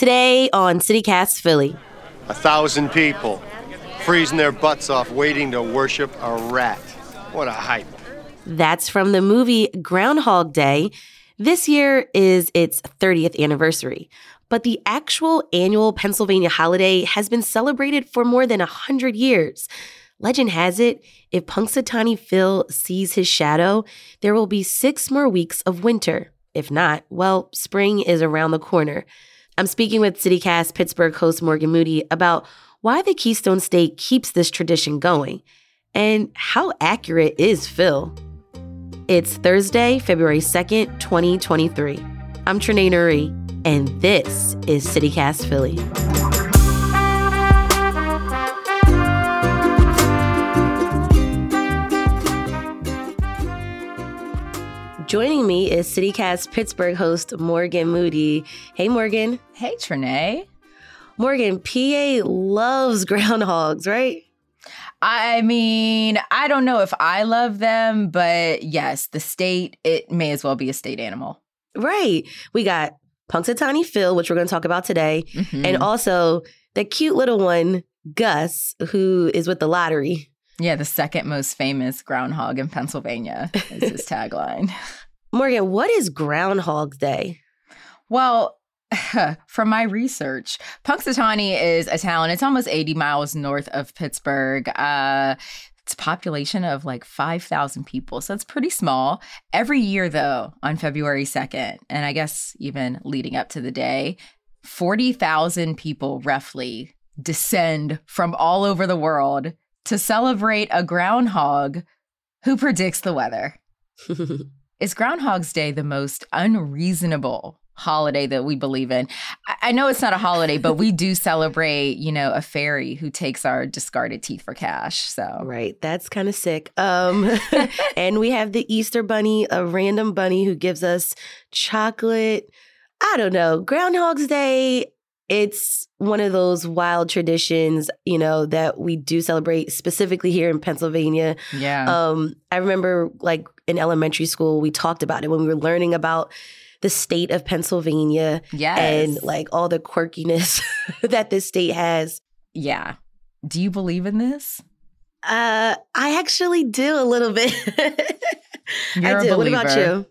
Today on CityCast Philly. A thousand people freezing their butts off waiting to worship a rat. What a hype. That's from the movie Groundhog Day. This year is its 30th anniversary, but the actual annual Pennsylvania holiday has been celebrated for more than 100 years. Legend has it, if Punxsutawney Phil sees his shadow, there will be six more weeks of winter. If not, well, spring is around the corner. I'm speaking with CityCast Pittsburgh host Morgan Moody about why the Keystone State keeps this tradition going and how accurate is Phil. It's Thursday, February 2nd, 2023. I'm Trenae Nuri, and this is CityCast Philly. Joining me is CityCast Pittsburgh host Morgan Moody. Hey, Morgan. Hey, Trenae. Morgan, PA loves groundhogs, right? I mean, I don't know if I love them, but yes, the state, it may as well be a state animal. Right. We got Punxsutawney Phil, which we're going to talk about today, mm-hmm. and also the cute little one, Gus, who is with the lottery. Yeah, the second most famous groundhog in Pennsylvania is his tagline. Morgan, what is Groundhog Day? Well, from my research, Punxsutawney is a town. It's almost 80 miles north of Pittsburgh. Uh, it's a population of like 5,000 people. So it's pretty small. Every year, though, on February 2nd, and I guess even leading up to the day, 40,000 people roughly descend from all over the world to celebrate a groundhog who predicts the weather. Is Groundhog's Day the most unreasonable holiday that we believe in? I know it's not a holiday, but we do celebrate, you know, a fairy who takes our discarded teeth for cash. So Right. That's kind of sick. Um and we have the Easter bunny, a random bunny who gives us chocolate. I don't know. Groundhog's Day it's one of those wild traditions, you know, that we do celebrate specifically here in Pennsylvania. Yeah. Um, I remember like in elementary school, we talked about it when we were learning about the state of Pennsylvania yes. and like all the quirkiness that this state has. Yeah. Do you believe in this? Uh, I actually do a little bit. You're I do. What about you?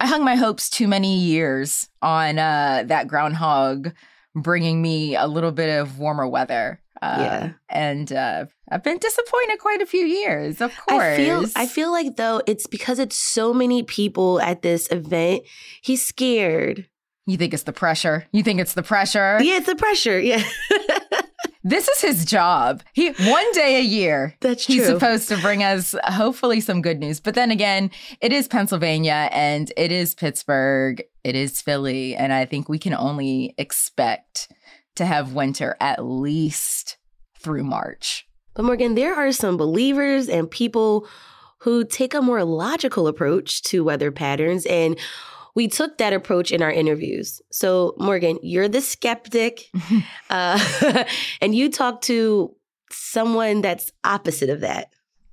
I hung my hopes too many years on uh, that groundhog bringing me a little bit of warmer weather. Uh, yeah, and uh, I've been disappointed quite a few years. Of course, I feel I feel like though it's because it's so many people at this event. He's scared. You think it's the pressure? You think it's the pressure? Yeah, it's the pressure. Yeah. this is his job. He one day a year. That's true. He's supposed to bring us hopefully some good news. But then again, it is Pennsylvania and it is Pittsburgh, it is Philly, and I think we can only expect to have winter at least through March. But Morgan, there are some believers and people who take a more logical approach to weather patterns and we took that approach in our interviews. So, Morgan, you're the skeptic, uh, and you talk to someone that's opposite of that.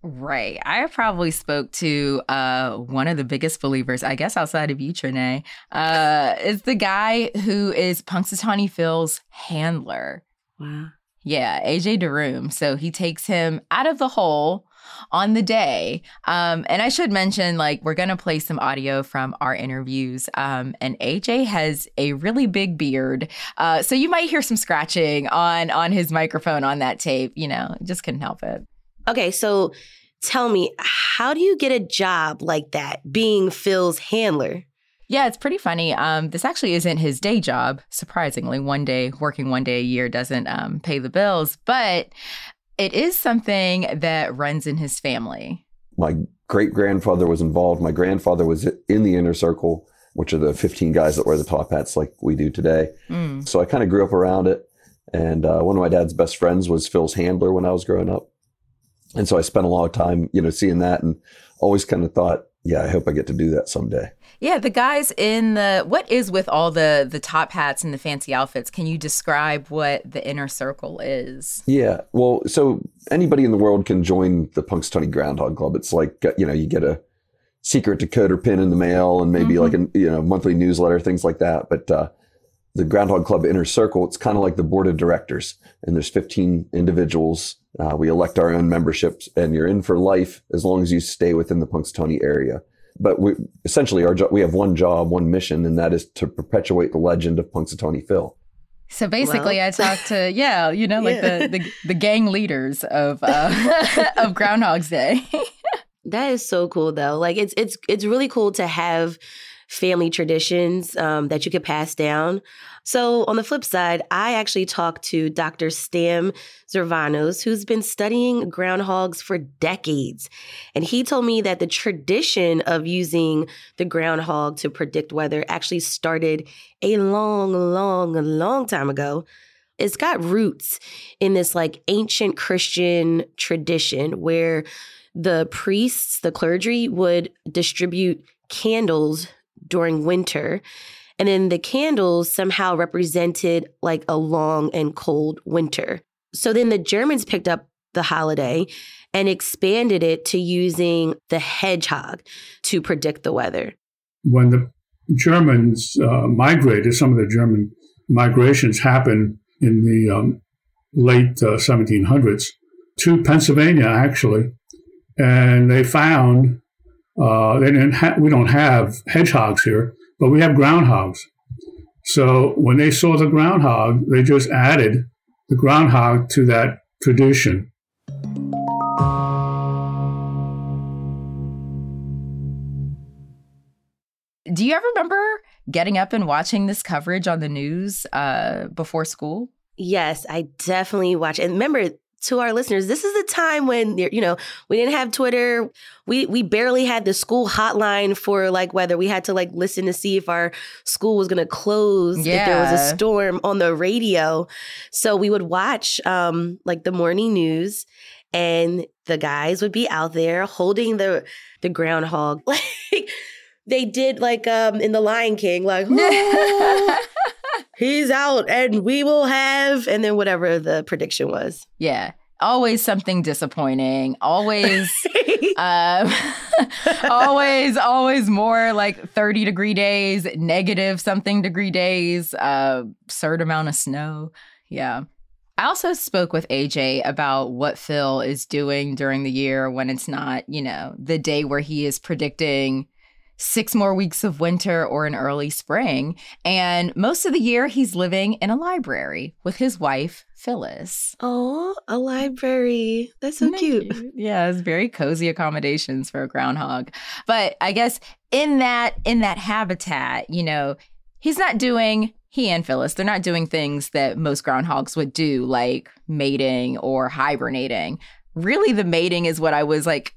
Right. I probably spoke to uh, one of the biggest believers, I guess, outside of you, Trenae. Uh, is the guy who is Punxsutawney Phil's handler. Wow. Yeah, AJ Dereume. So he takes him out of the hole on the day. Um, and I should mention, like, we're going to play some audio from our interviews. Um, and AJ has a really big beard. Uh, so you might hear some scratching on on his microphone on that tape. You know, just couldn't help it. Okay, so tell me, how do you get a job like that, being Phil's handler? Yeah, it's pretty funny. Um, this actually isn't his day job. Surprisingly, one day working one day a year doesn't um, pay the bills, but it is something that runs in his family. My great grandfather was involved. My grandfather was in the inner circle, which are the 15 guys that wear the top hats like we do today. Mm. So I kind of grew up around it. And uh, one of my dad's best friends was Phil's handler when I was growing up. And so I spent a lot of time, you know, seeing that and always kind of thought, yeah, I hope I get to do that someday. Yeah, the guys in the what is with all the the top hats and the fancy outfits? Can you describe what the inner circle is? Yeah, well, so anybody in the world can join the Punxsutawney Groundhog Club. It's like you know you get a secret decoder pin in the mail and maybe mm-hmm. like a you know monthly newsletter, things like that. But uh, the Groundhog Club Inner Circle, it's kind of like the board of directors, and there's 15 individuals. Uh, we elect our own memberships, and you're in for life as long as you stay within the Punxsutawney area. But we essentially our jo- we have one job, one mission, and that is to perpetuate the legend of Punxsutawney Phil. So basically, well. I talked to yeah, you know, like yeah. the, the, the gang leaders of uh, of Groundhog's Day. that is so cool, though. Like it's it's it's really cool to have family traditions um, that you could pass down. So, on the flip side, I actually talked to Dr. Stam Zervanos, who's been studying groundhogs for decades. And he told me that the tradition of using the groundhog to predict weather actually started a long, long, long time ago. It's got roots in this like ancient Christian tradition where the priests, the clergy, would distribute candles during winter. And then the candles somehow represented like a long and cold winter. So then the Germans picked up the holiday and expanded it to using the hedgehog to predict the weather. When the Germans uh, migrated, some of the German migrations happened in the um, late uh, 1700s to Pennsylvania, actually. And they found uh, they didn't ha- we don't have hedgehogs here, but we have groundhogs. So when they saw the groundhog, they just added the groundhog to that tradition. Do you ever remember getting up and watching this coverage on the news uh, before school? Yes, I definitely watch. And remember, to our listeners, this is the time when you know we didn't have Twitter. We we barely had the school hotline for like weather. We had to like listen to see if our school was going to close yeah. if there was a storm on the radio. So we would watch um like the morning news and the guys would be out there holding the the groundhog like they did like um in the Lion King like he's out and we will have and then whatever the prediction was. Yeah. Always something disappointing. Always um, always always more like 30 degree days negative something degree days uh absurd amount of snow. Yeah. I also spoke with AJ about what Phil is doing during the year when it's not, you know, the day where he is predicting six more weeks of winter or an early spring. And most of the year, he's living in a library with his wife, Phyllis. Oh, a library. That's so cute. cute. Yeah, it's very cozy accommodations for a groundhog. But I guess in that in that habitat, you know, he's not doing he and Phyllis, they're not doing things that most groundhogs would do, like mating or hibernating really the mating is what I was like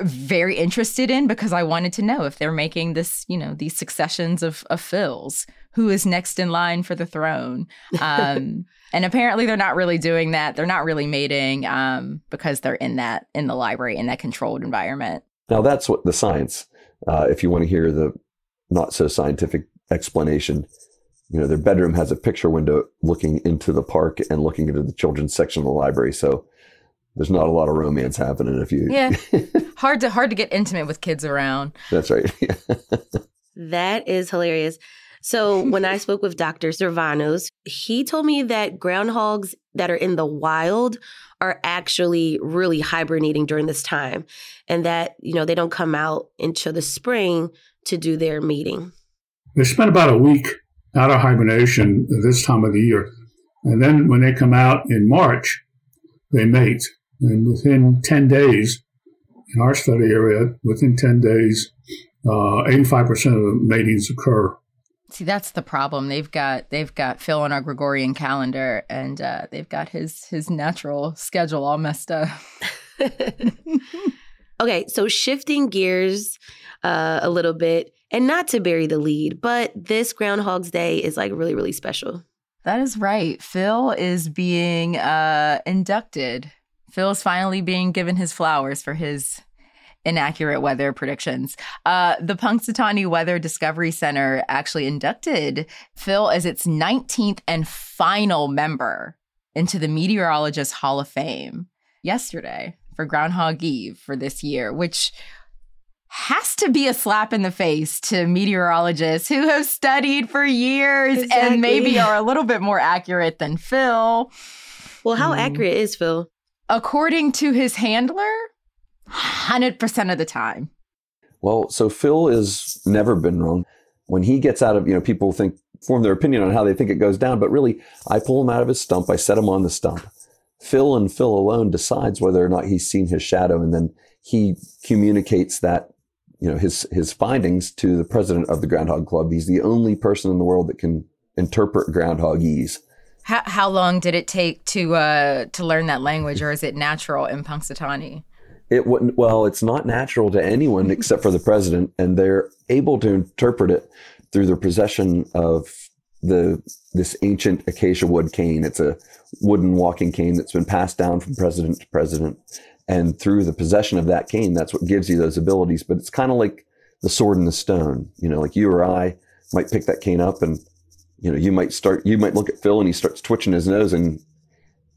very interested in because I wanted to know if they're making this, you know, these successions of, of Phils, who is next in line for the throne. Um, and apparently they're not really doing that. They're not really mating um, because they're in that in the library in that controlled environment. Now that's what the science. Uh, if you want to hear the not so scientific explanation, you know, their bedroom has a picture window looking into the park and looking into the children's section of the library. So there's not a lot of romance happening if you yeah. Hard to hard to get intimate with kids around. That's right. That is hilarious. So when i spoke with dr Zervanos, he told me that groundhogs that are in the wild are actually really hibernating during this time and that you know they don't come out until the spring to do their mating. They spend about a week out of hibernation this time of the year. And then when they come out in march they mate and within 10 days, in our study area, within 10 days, uh, 85% of the matings occur. See, that's the problem. They've got they've got Phil on our Gregorian calendar, and uh, they've got his his natural schedule all messed up. okay, so shifting gears uh, a little bit, and not to bury the lead, but this Groundhog's Day is like really really special. That is right. Phil is being uh, inducted Phil's finally being given his flowers for his inaccurate weather predictions. Uh, the Punxsutawney Weather Discovery Center actually inducted Phil as its 19th and final member into the Meteorologist Hall of Fame yesterday for Groundhog Eve for this year, which has to be a slap in the face to meteorologists who have studied for years exactly. and maybe are a little bit more accurate than Phil. Well, how mm. accurate is Phil? According to his handler, 100% of the time. Well, so Phil has never been wrong. When he gets out of, you know, people think, form their opinion on how they think it goes down, but really, I pull him out of his stump, I set him on the stump. Phil and Phil alone decides whether or not he's seen his shadow, and then he communicates that you know his his findings to the president of the Groundhog Club. He's the only person in the world that can interpret groundhogese. How, how long did it take to uh, to learn that language, or is it natural in Punxsutawney? It wouldn't. Well, it's not natural to anyone except for the president, and they're able to interpret it through the possession of the this ancient acacia wood cane. It's a wooden walking cane that's been passed down from president to president. And through the possession of that cane, that's what gives you those abilities. But it's kind of like the sword and the stone. You know, like you or I might pick that cane up and, you know, you might start, you might look at Phil and he starts twitching his nose and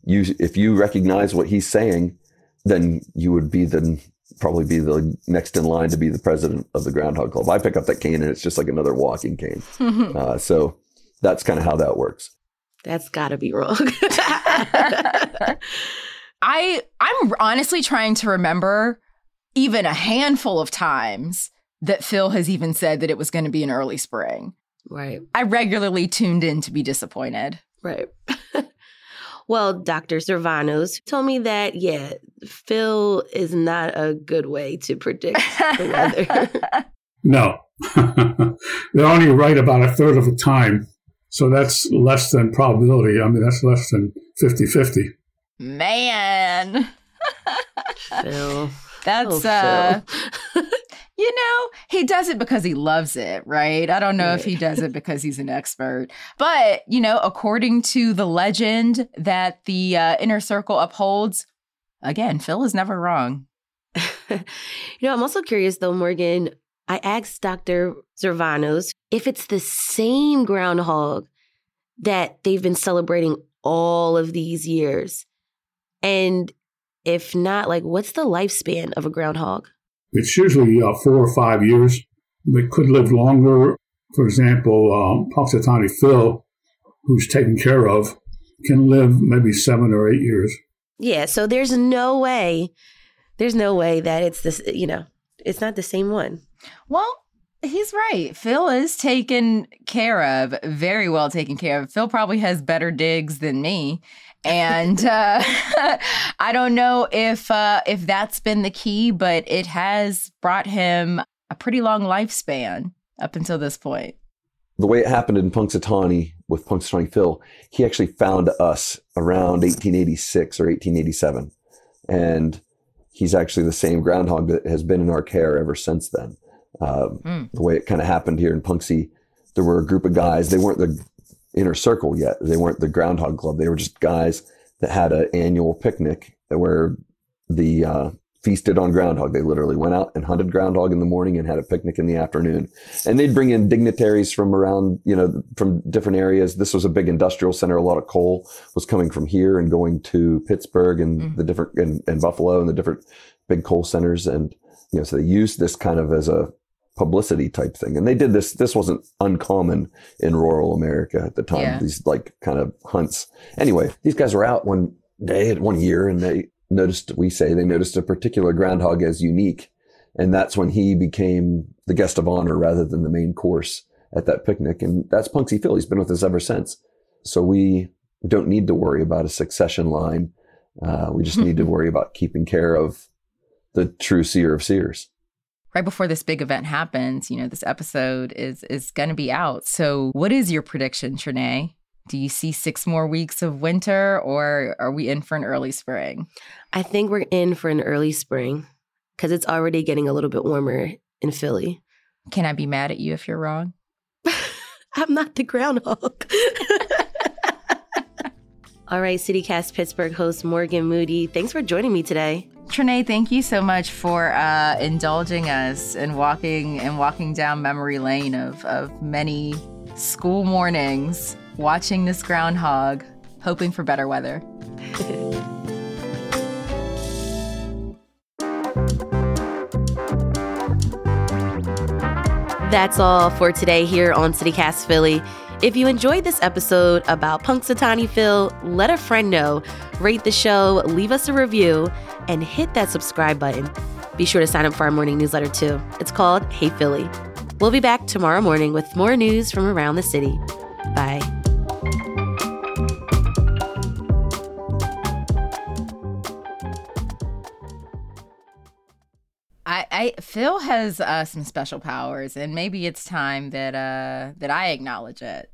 you, if you recognize what he's saying, then you would be the, probably be the next in line to be the president of the Groundhog Club. I pick up that cane and it's just like another walking cane. uh, so that's kind of how that works. That's got to be wrong. I I'm honestly trying to remember even a handful of times that Phil has even said that it was going to be an early spring. Right. I regularly tuned in to be disappointed. Right. well, Dr. Zervanos told me that, yeah, Phil is not a good way to predict the weather. no. They're only right about a third of the time. So that's less than probability. I mean, that's less than 50 50. Man. Phil. That's oh, uh Phil. You know, he does it because he loves it, right? I don't know right. if he does it because he's an expert. But, you know, according to the legend that the uh, inner circle upholds, again, Phil is never wrong. you know, I'm also curious though, Morgan. I asked Dr. Zervanos if it's the same groundhog that they've been celebrating all of these years. And if not, like, what's the lifespan of a groundhog? It's usually uh, four or five years. They could live longer. For example, um, Punxsutawney Phil, who's taken care of, can live maybe seven or eight years. Yeah, so there's no way, there's no way that it's this, you know, it's not the same one. Well, he's right. Phil is taken care of, very well taken care of. Phil probably has better digs than me and uh, I don't know if uh, if that's been the key, but it has brought him a pretty long lifespan up until this point. The way it happened in Punxsutawney with Punxsutawney Phil, he actually found us around 1886 or 1887, and he's actually the same groundhog that has been in our care ever since then. Um, mm. The way it kind of happened here in Punxsy, there were a group of guys. They weren't the inner circle yet. They weren't the Groundhog Club. They were just guys that had an annual picnic where the uh, feasted on groundhog. They literally went out and hunted groundhog in the morning and had a picnic in the afternoon. And they'd bring in dignitaries from around, you know, from different areas. This was a big industrial center. A lot of coal was coming from here and going to Pittsburgh and mm-hmm. the different and, and Buffalo and the different big coal centers. And you know, so they used this kind of as a publicity type thing. And they did this, this wasn't uncommon in rural America at the time, yeah. these like kind of hunts. Anyway, these guys were out one day at one year and they noticed, we say they noticed a particular groundhog as unique. And that's when he became the guest of honor rather than the main course at that picnic. And that's Punxsy Phil. He's been with us ever since. So we don't need to worry about a succession line. Uh, we just need to worry about keeping care of the true seer of seers right before this big event happens, you know, this episode is is going to be out. So, what is your prediction, Trenae? Do you see six more weeks of winter or are we in for an early spring? I think we're in for an early spring because it's already getting a little bit warmer in Philly. Can I be mad at you if you're wrong? I'm not the groundhog. All right, CityCast Pittsburgh host Morgan Moody, thanks for joining me today. Trenae, thank you so much for uh, indulging us and walking and walking down memory lane of, of many school mornings, watching this groundhog, hoping for better weather. That's all for today here on CityCast Philly. If you enjoyed this episode about Punxsutawney Phil, let a friend know, rate the show, leave us a review, and hit that subscribe button. Be sure to sign up for our morning newsletter too. It's called Hey Philly. We'll be back tomorrow morning with more news from around the city. Bye. I, I Phil has uh, some special powers, and maybe it's time that uh, that I acknowledge it.